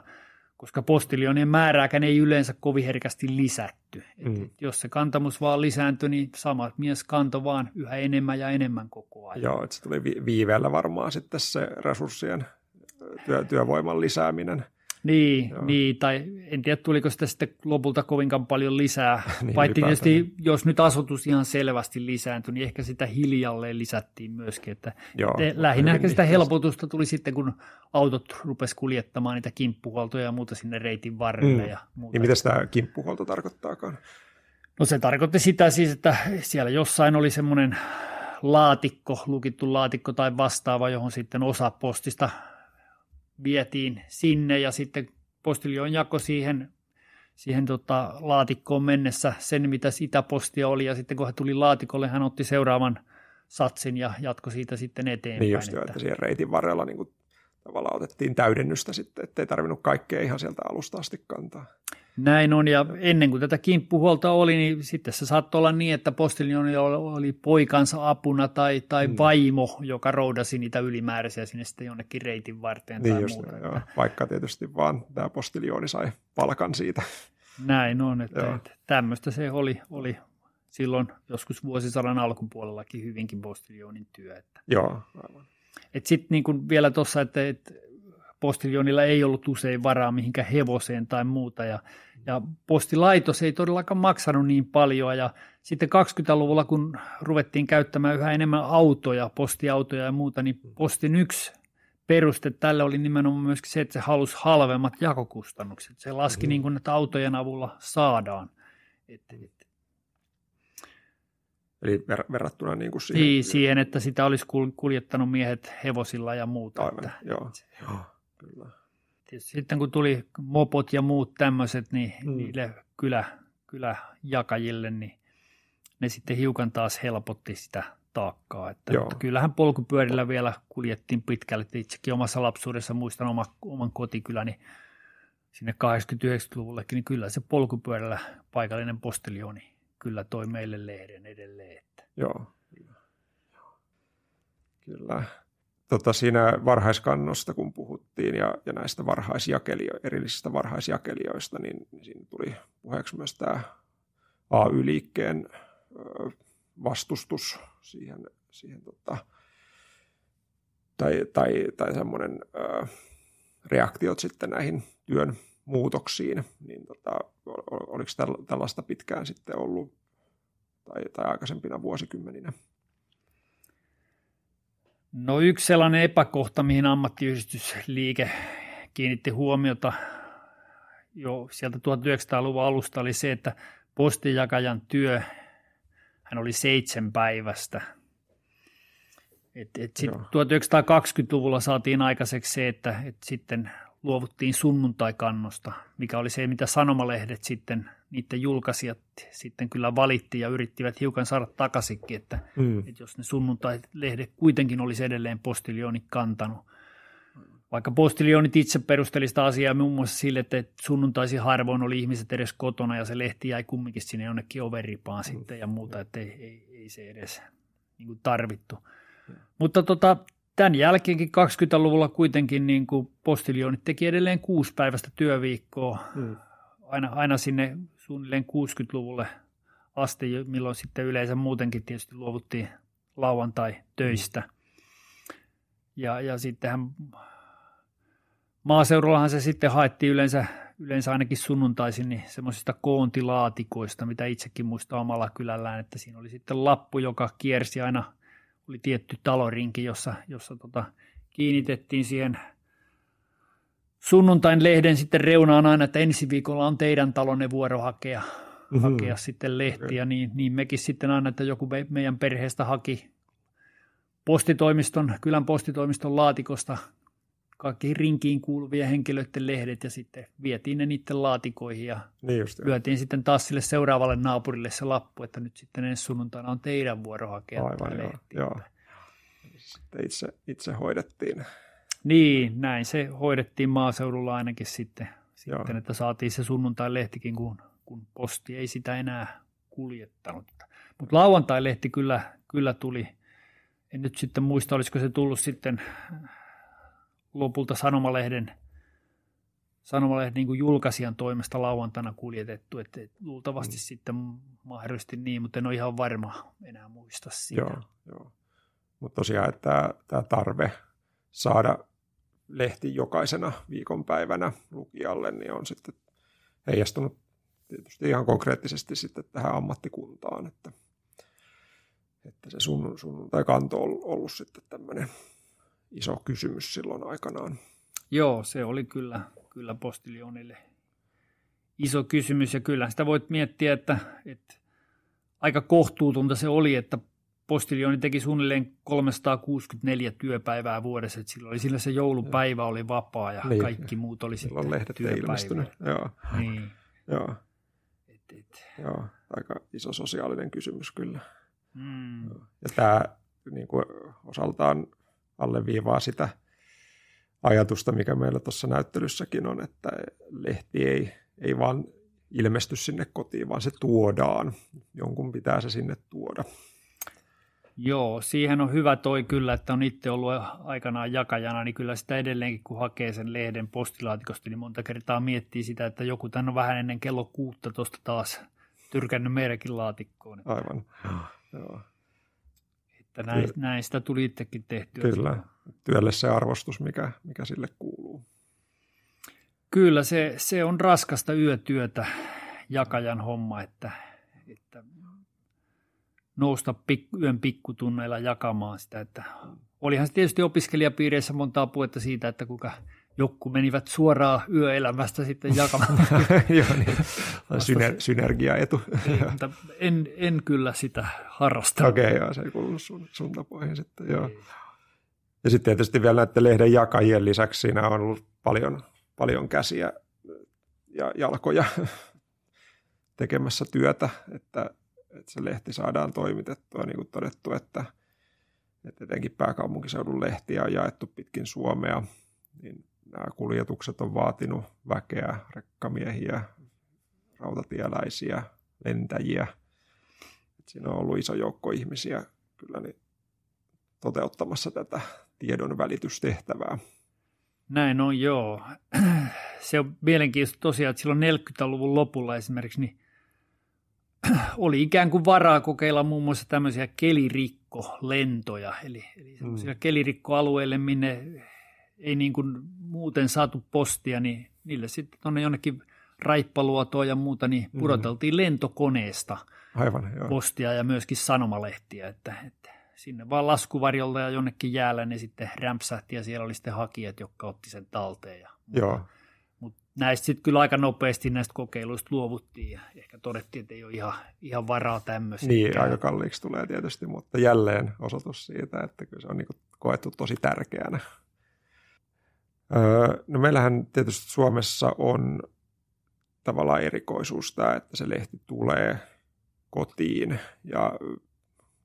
koska postiljonien määrääkään ei yleensä kovin herkästi lisätty. Mm. Et jos se kantamus vaan lisääntyi, niin sama mies kanto vaan yhä enemmän ja enemmän koko ajan. Joo, että se tuli viiveellä varmaan sitten se resurssien työ, työvoiman lisääminen. Niin, niin, tai en tiedä tuliko sitä sitten lopulta kovinkaan paljon lisää. Niin, Paitsi tietysti, jos nyt asutus ihan selvästi lisääntyi, niin ehkä sitä hiljalleen lisättiin myöskin. Että Joo, te, lähinnä ehkä sitä helpotusta tuli sitten, kun autot rupes kuljettamaan niitä kimppuhuoltoja ja muuta sinne reitin varrelle Mm. ja muuta. Niin mitä tämä kimppuhuolto tarkoittaakaan? No se tarkoitti sitä siis, että siellä jossain oli semmoinen laatikko, lukittu laatikko tai vastaava, johon sitten osa postista vietiin sinne ja sitten postiljoon jako siihen, siihen tota laatikkoon mennessä sen, mitä sitä postia oli ja sitten kun hän tuli laatikolle, hän otti seuraavan satsin ja jatkoi siitä sitten eteenpäin. Niin just jo, että siihen reitin varrella niin kuin, tavallaan otettiin täydennystä sitten, ettei tarvinnut kaikkea ihan sieltä alusta asti kantaa. Näin on, ja ennen kuin tätä kimppuhuolta oli, niin sitten se saattoi olla niin, että postiljonilla oli poikansa apuna tai, tai Mm. vaimo, joka roudasi niitä ylimääräisiä sinne sitten jonnekin reitin varteen Niin tai just, muuta. joo, vaikka tietysti vaan tämä postiljooni sai palkan siitä. Näin on, että, Joo. että tämmöistä se oli, oli silloin joskus vuosisadan alkupuolellakin hyvinkin postiljonin työ. Että, Joo, aivan. et sitten niin vielä tuossa, että, että postiljonilla ei ollut usein varaa mihinkään hevoseen tai muuta ja, ja postilaitos ei todellakaan maksanut niin paljon ja sitten 20-luvulla kun ruvettiin käyttämään yhä enemmän autoja, postiautoja ja muuta, niin postin yksi peruste tälle oli nimenomaan myöskin se, että se halusi halvemmat jakokustannukset. Se laski Mhm. niin kuin, että autojen avulla saadaan. Et, et, Eli ver- verrattuna niin kuin siihen. niin, siihen, että sitä olisi kul- kuljettanut miehet hevosilla ja muuta. Aivan, Että, joo. joo. Kyllä. sitten kun tuli mopot ja muut tämmöiset, niin Mm. niille kylä, kyläjakajille, niin ne sitten hiukan taas helpotti sitä taakkaa. Että, Joo. että kyllähän polkupyörillä vielä kuljettiin pitkälle. että Itsekin omassa lapsuudessa muistan oma, oman kotikyläni sinne 80-90-luvullekin, niin kyllä se polkupyörällä paikallinen postiljoni kyllä toi meille lehden edelleen. Että. Joo. Kyllä. Tota, siinä varhaiskannosta, kun puhuttiin ja, ja näistä varhaisjakelio, erillisistä varhaisjakelijoista, niin, niin siinä tuli puheeksi myös tämä AY-liikkeen vastustus siihen, siihen tota, tai, tai, tai semmoinen ö, reaktiot sitten näihin työn muutoksiin, niin tota, ol- ol- oliko täl- tällaista pitkään sitten ollut tai, tai aikaisempina vuosikymmeninä? No yksi sellainen epäkohta, mihin ammattiyhdistysliike kiinnitti huomiota jo sieltä 1900-luvun alusta oli se, että postinjakajan työ, hän oli seitsemän päivästä. Et, et sit Joo. 1920-luvulla saatiin aikaiseksi se, että et sitten luovuttiin sunnuntaikannosta, mikä oli se, mitä sanomalehdet sitten, niiden julkaisijat sitten kyllä valitti ja yrittivät hiukan saada takaisinkin, että Mm. että jos ne sunnuntai-lehdet kuitenkin olisi edelleen postiljoonit kantanut. Vaikka postiljoonit itse perusteli sitä asiaa muun muassa sille, että sunnuntaisin harvoin oli ihmiset edes kotona ja se lehti jäi kumminkin sinne jonnekin overipaan sitten ja muuta, että ei, ei, ei se edes niin tarvittu. Mutta tota, tämän jälkeenkin 20-luvulla kuitenkin niin kuin postiljoonit teki edelleen kuusi päivästä työviikkoa Mm. aina, aina sinne suunnilleen 60-luvulle asti, milloin sitten yleensä muutenkin tietysti luovuttiin lauantai-töistä. Ja, ja sittenhän maaseudullahan se sitten haettiin yleensä, yleensä ainakin sunnuntaisin niin semmoisista koontilaatikoista, mitä itsekin muistaa omalla kylällään, että siinä oli sitten lappu, joka kiersi aina, oli tietty talorinki, jossa, jossa tota, kiinnitettiin siihen sunnuntain lehden sitten reunaan aina, että ensi viikolla on teidän talonne vuoro hakea, Mhm. hakea sitten lehtiä, niin, niin mekin sitten aina, että joku me, meidän perheestä haki postitoimiston, kylän postitoimiston laatikosta kaikki rinkiin kuuluvia henkilöiden lehdet ja sitten vietiin ne niiden laatikoihin ja Niin just, lyötiin sitten taas sille seuraavalle naapurille se lappu, että nyt sitten ensi sunnuntaina on teidän vuoro hakea Aivan, joo, joo. Sitten itse, itse hoidettiin. Niin, näin se hoidettiin maaseudulla ainakin sitten, Joo. sitten että saatiin se sunnuntai-lehtikin, kun, kun posti ei sitä enää kuljettanut. Mutta lauantai-lehti kyllä, kyllä tuli. En nyt sitten muista, olisiko se tullut sitten lopulta sanomalehden, sanomalehden niin kuin julkaisijan toimesta lauantaina kuljetettu, että et luultavasti mm. sitten mahdollisesti niin, mutta en ole ihan varma enää muista sitä. Joo, joo. Mutta tosiaan, että tämä tarve saada lehti jokaisena viikonpäivänä lukijalle, niin on sitten heijastunut tietysti ihan konkreettisesti sitten tähän ammattikuntaan, että, että se sun, sun tai kanto on ollut sitten tämmöinen iso kysymys silloin aikanaan. Joo, se oli kyllä, kyllä postilionille iso kysymys ja kyllä sitä voit miettiä, että, että aika kohtuutonta se oli, että postilioni teki suunnilleen 364 työpäivää vuodessa, että silloin oli sillä se joulupäivä oli vapaa ja niin. kaikki muut oli silloin sitten lehdet työpäivä. ilmestynyt. Joo. Niin. Joo. Et, et. Joo, aika iso sosiaalinen kysymys kyllä. Mm. Ja tämä niin kuin osaltaan alleviivaa sitä ajatusta, mikä meillä tuossa näyttelyssäkin on, että lehti ei, ei vaan ilmesty sinne kotiin, vaan se tuodaan. Jonkun pitää se sinne tuoda. Joo, siihen on hyvä toi kyllä, että on itse ollut aikanaan jakajana, niin kyllä sitä edelleenkin, kun hakee sen lehden postilaatikosta, niin monta kertaa miettii sitä, että joku tänne on vähän ennen kello kuutta tuosta taas tyrkännyt meidänkin laatikkoon. Aivan, joo. Että näin, näin sitä tuli itsekin tehtyä. Kyllä, työlle se arvostus, mikä, mikä sille kuuluu. Kyllä, se, se on raskasta yötyötä, jakajan homma, että, että nousta pik, yön pikkutunneilla jakamaan sitä. Että olihan se tietysti opiskelijapiireissä monta apuetta siitä, että kuka joku menivät suoraan yöelämästä sitten jakamaan. Joo, niin. Syner- synergiaetu. Niin, mutta en, en kyllä sitä harrasta. Okei, okay, joo, se ei kuulu sun, sun tapoihin sitten, joo. Ja sitten tietysti vielä näiden lehden jakajien lisäksi siinä on ollut paljon, paljon käsiä ja jalkoja tekemässä työtä, että että se lehti saadaan toimitettua, niin kuin todettu, että, että etenkin pääkaupunkiseudun lehtiä on jaettu pitkin Suomea, niin nämä kuljetukset on vaatinut väkeä, rekkamiehiä, rautatieläisiä, lentäjiä. Et siinä on ollut iso joukko ihmisiä kyllä niin toteuttamassa tätä tiedon välitystehtävää. Näin on, joo. Se on mielenkiintoista tosiaan, että silloin 40-luvun lopulla esimerkiksi niin oli ikään kuin varaa kokeilla muun muassa tämmöisiä kelirikkolentoja, eli, eli mm. kelirikkoalueille, minne ei niin kuin muuten saatu postia, niin niille sitten tuonne jonnekin raippaluotoa ja muuta, niin mm. pudoteltiin mm. lentokoneesta Aivan, joo. postia ja myöskin sanomalehtiä, että, että sinne vaan laskuvarjolta ja jonnekin jäällä ne sitten rämpsähti ja siellä oli sitten hakijat, jotka otti sen talteen. Ja Joo näistä sitten kyllä aika nopeasti näistä kokeiluista luovuttiin ja ehkä todettiin, että ei ole ihan, ihan varaa tämmöistä. Niin, aika kalliiksi tulee tietysti, mutta jälleen osoitus siitä, että kyllä se on niin koettu tosi tärkeänä. Öö, no meillähän tietysti Suomessa on tavallaan erikoisuus tämä, että se lehti tulee kotiin ja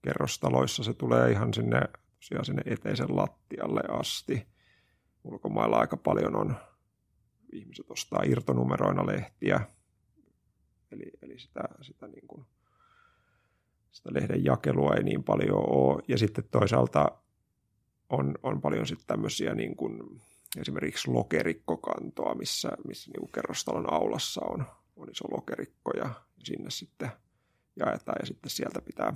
kerrostaloissa se tulee ihan sinne, sinne eteisen lattialle asti. Ulkomailla aika paljon on ihmiset ostaa irtonumeroina lehtiä, eli, eli sitä, sitä, niin kuin, sitä lehden jakelua ei niin paljon ole. Ja sitten toisaalta on, on paljon sitten tämmöisiä niin kuin, esimerkiksi lokerikkokantoa, missä, missä niin kerrostalon aulassa on, on iso lokerikko ja sinne sitten jaetaan ja sitten sieltä pitää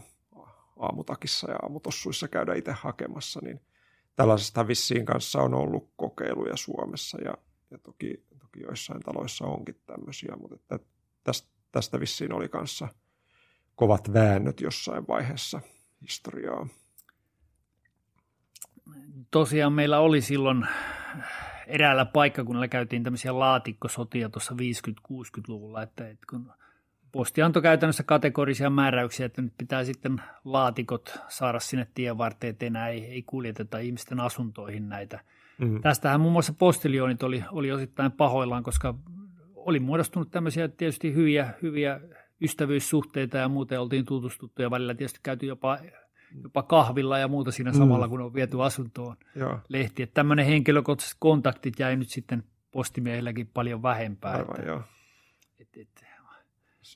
aamutakissa ja aamutossuissa käydä itse hakemassa, niin tällaisesta vissiin kanssa on ollut kokeiluja Suomessa ja ja toki, toki joissain taloissa onkin tämmöisiä, mutta että tästä, tästä vissiin oli kanssa kovat väännöt jossain vaiheessa historiaa. Tosiaan meillä oli silloin eräällä paikkakunnalla käytiin tämmöisiä laatikkosotia tuossa 50-60-luvulla, että, että kun posti antoi käytännössä kategorisia määräyksiä, että nyt pitää sitten laatikot saada sinne tien varteen, että enää ei, ei kuljeteta ihmisten asuntoihin näitä – Mm. Tästähän muun muassa postiljoonit oli, oli osittain pahoillaan, koska oli muodostunut tämmöisiä tietysti hyviä, hyviä ystävyyssuhteita ja muuten oltiin tutustuttu ja välillä tietysti käyty jopa, jopa kahvilla ja muuta siinä samalla, mm. kun on viety asuntoon Joo. lehti. Että tämmöinen henkilökohtaiset kontaktit jäi nyt sitten postimiehilläkin paljon vähempää. Aivan, että, joo. Et, et,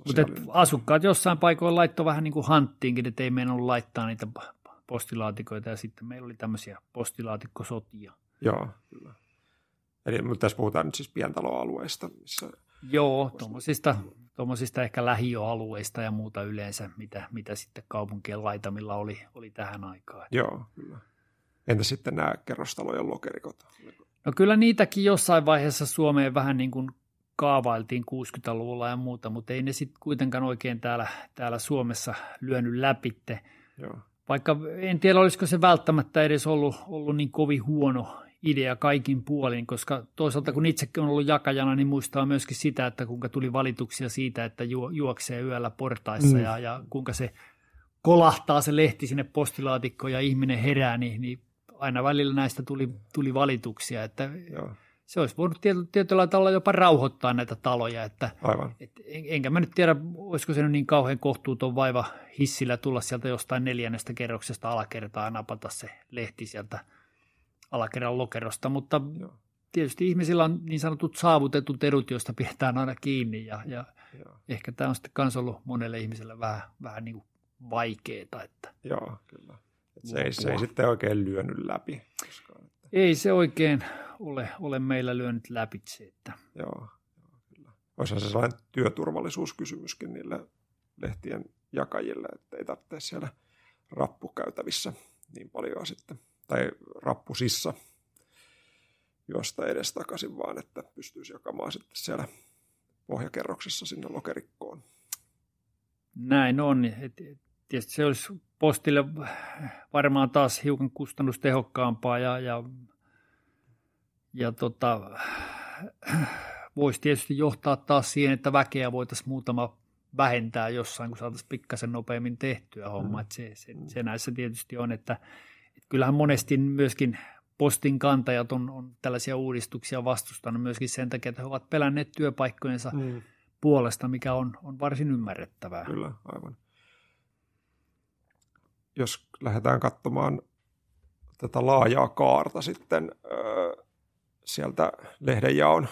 mutta et asukkaat jossain paikoilla laittoi vähän niin kuin hanttiinkin, että ei meidän laittaa niitä postilaatikoita ja sitten meillä oli tämmöisiä postilaatikkosotia. Joo, kyllä. Eli mutta tässä puhutaan nyt siis pientaloalueista, missä... Joo, tuommoisista, tuommoisista ehkä lähiöalueista ja muuta yleensä, mitä, mitä sitten kaupunkien laitamilla oli, oli tähän aikaan. Joo, kyllä. Entä sitten nämä kerrostalojen lokerikot? No kyllä niitäkin jossain vaiheessa Suomeen vähän niin kuin kaavailtiin 60-luvulla ja muuta, mutta ei ne sitten kuitenkaan oikein täällä, täällä Suomessa lyönyt läpitte. Joo. Vaikka en tiedä, olisiko se välttämättä edes ollut, ollut niin kovin huono idea kaikin puolin, koska toisaalta kun itsekin on ollut jakajana, niin muistaa myöskin sitä, että kuinka tuli valituksia siitä, että ju, juoksee yöllä portaissa mm. ja, ja kuinka se kolahtaa se lehti sinne postilaatikkoon ja ihminen herää, niin, niin aina välillä näistä tuli, tuli valituksia, että Joo. se olisi voinut tietyllä tavalla jopa rauhoittaa näitä taloja, että Aivan. Et, en, enkä mä nyt tiedä, olisiko se nyt niin kauhean kohtuuton vaiva hissillä tulla sieltä jostain neljännestä kerroksesta alakertaa ja napata se lehti sieltä alakerran lokerosta, mutta Joo. tietysti ihmisillä on niin sanotut saavutetut edut, joista pidetään aina kiinni ja, ja ehkä tämä on sitten myös ollut monelle ihmiselle vähän, vähän niin kuin vaikeaa. Että Joo, kyllä. Et se, ei, se ei sitten oikein lyönyt läpi. Koskaan. Ei se oikein ole, ole meillä lyönyt läpi. Että. Joo, joo, kyllä. Olisihan se sellainen työturvallisuuskysymyskin niille lehtien jakajille, että ei tarvitse siellä rappukäytävissä niin paljon sitten, tai rappusissa juosta edes takaisin, vaan että pystyisi jakamaan sitten siellä pohjakerroksessa sinne lokerikkoon. Näin on. Et, tietysti se olisi postille varmaan taas hiukan kustannustehokkaampaa ja, ja, ja tota, voisi tietysti johtaa taas siihen, että väkeä voitaisiin muutama vähentää jossain, kun saataisiin pikkasen nopeammin tehtyä homma. Mm. Se, se, se näissä tietysti on, että kyllähän monesti myöskin postin kantajat on, on tällaisia uudistuksia vastustanut myöskin sen takia, että he ovat pelänneet työpaikkojensa mm. puolesta, mikä on, on varsin ymmärrettävää. Kyllä, aivan jos lähdetään katsomaan tätä laajaa kaarta sitten ö, sieltä lehdenjaon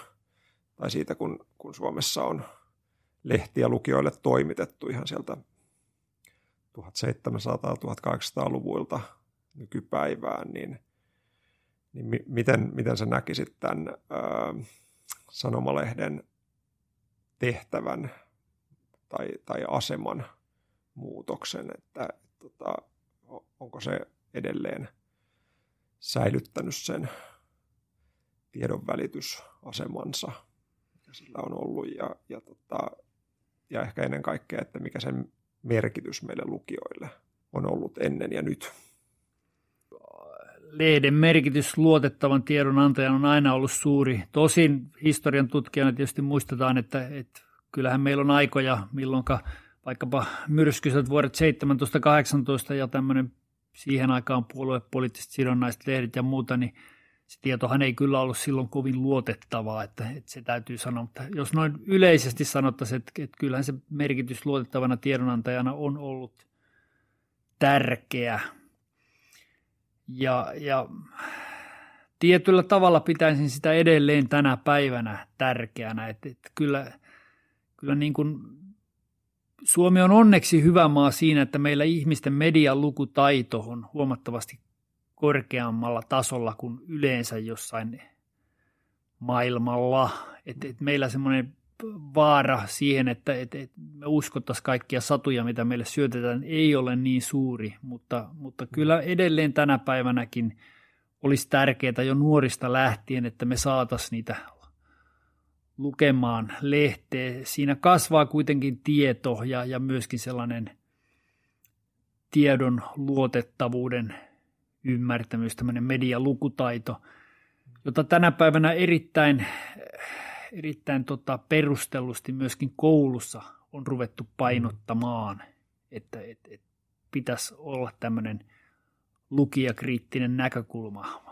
tai siitä, kun, kun Suomessa on lehtiä lukijoille toimitettu ihan sieltä 1700-1800-luvuilta nykypäivään, niin, niin mi, miten, miten sä näkisit tämän ö, sanomalehden tehtävän tai, tai aseman muutoksen, että tota, onko se edelleen säilyttänyt sen tiedonvälitysasemansa, mikä sillä on ollut, ja, ja, tota, ja ehkä ennen kaikkea, että mikä sen merkitys meille lukijoille on ollut ennen ja nyt. Lehden merkitys luotettavan tiedonantajan on aina ollut suuri. Tosin historian tutkijana tietysti muistetaan, että, että kyllähän meillä on aikoja, milloin vaikkapa myrskyiset vuodet 17-18 ja tämmöinen siihen aikaan puoluepoliittiset sidonnaiset lehdet ja muuta, niin se tietohan ei kyllä ollut silloin kovin luotettavaa, että, että se täytyy sanoa. Mutta jos noin yleisesti sanottaisiin, että, että kyllähän se merkitys luotettavana tiedonantajana on ollut tärkeä. Ja, ja tietyllä tavalla pitäisin sitä edelleen tänä päivänä tärkeänä, että, että kyllä, kyllä niin kuin Suomi on onneksi hyvä maa siinä, että meillä ihmisten median lukutaito on huomattavasti korkeammalla tasolla kuin yleensä jossain maailmalla. Et, et meillä semmoinen vaara siihen, että et, et me uskottaisiin kaikkia satuja, mitä meille syötetään, ei ole niin suuri, mutta, mutta kyllä edelleen tänä päivänäkin olisi tärkeää jo nuorista lähtien, että me saataisiin niitä lukemaan lehteä. Siinä kasvaa kuitenkin tieto ja, ja myöskin sellainen tiedon luotettavuuden ymmärtämys, tämmöinen medialukutaito, jota tänä päivänä erittäin, erittäin tota perustellusti myöskin koulussa on ruvettu painottamaan, että et, et pitäisi olla tämmöinen lukijakriittinen näkökulma.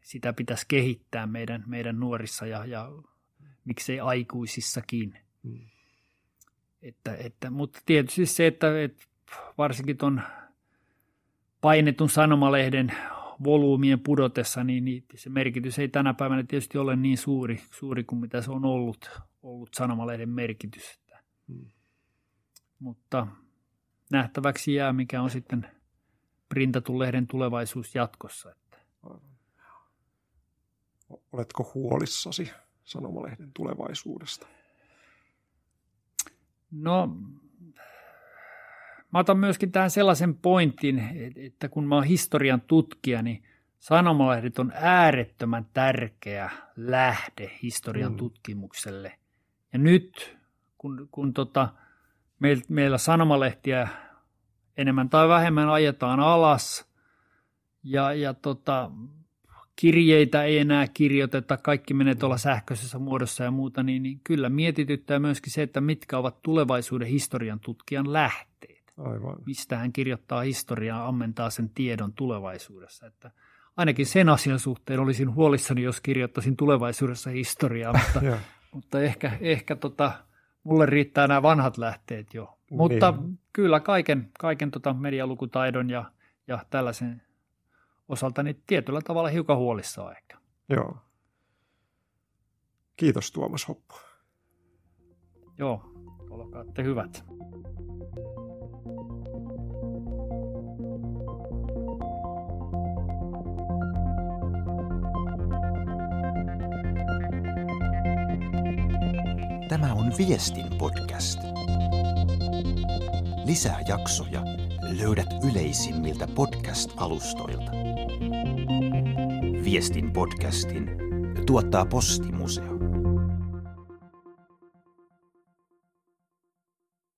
Sitä pitäisi kehittää meidän, meidän nuorissa ja, ja miksei aikuisissakin. Hmm. Että, että, mutta tietysti se, että, että varsinkin tuon painetun sanomalehden volyymien pudotessa, niin, niin se merkitys ei tänä päivänä tietysti ole niin suuri, suuri kuin mitä se on ollut, ollut sanomalehden merkitys. Hmm. Mutta nähtäväksi jää, mikä on sitten printatun lehden tulevaisuus jatkossa. Että. Oletko huolissasi sanomalehden tulevaisuudesta? No, mä otan myöskin tähän sellaisen pointin, että kun mä oon historian tutkija, niin Sanomalehdit on äärettömän tärkeä lähde historian mm. tutkimukselle. Ja nyt, kun, kun tota, meillä, meillä sanomalehtiä enemmän tai vähemmän ajetaan alas ja, ja tota, kirjeitä ei enää kirjoiteta, kaikki menee tuolla sähköisessä muodossa ja muuta, niin, niin kyllä mietityttää myöskin se, että mitkä ovat tulevaisuuden historian tutkijan lähteet. Aivan. Mistä hän kirjoittaa historiaa, ammentaa sen tiedon tulevaisuudessa. Että ainakin sen asian suhteen olisin huolissani, jos kirjoittaisin tulevaisuudessa historiaa, mutta, mutta ehkä, ehkä tota, mulle riittää nämä vanhat lähteet jo. Mutta niin. kyllä kaiken, kaiken tota medialukutaidon ja, ja tällaisen osalta niin tietyllä tavalla hiukan huolissaan ehkä. Joo. Kiitos Tuomas Hoppu. Joo, olkaatte hyvät. Tämä on Viestin podcast. Lisää jaksoja löydät yleisimmiltä podcast-alustoilta. Viestin podcastin tuottaa Postimuseo.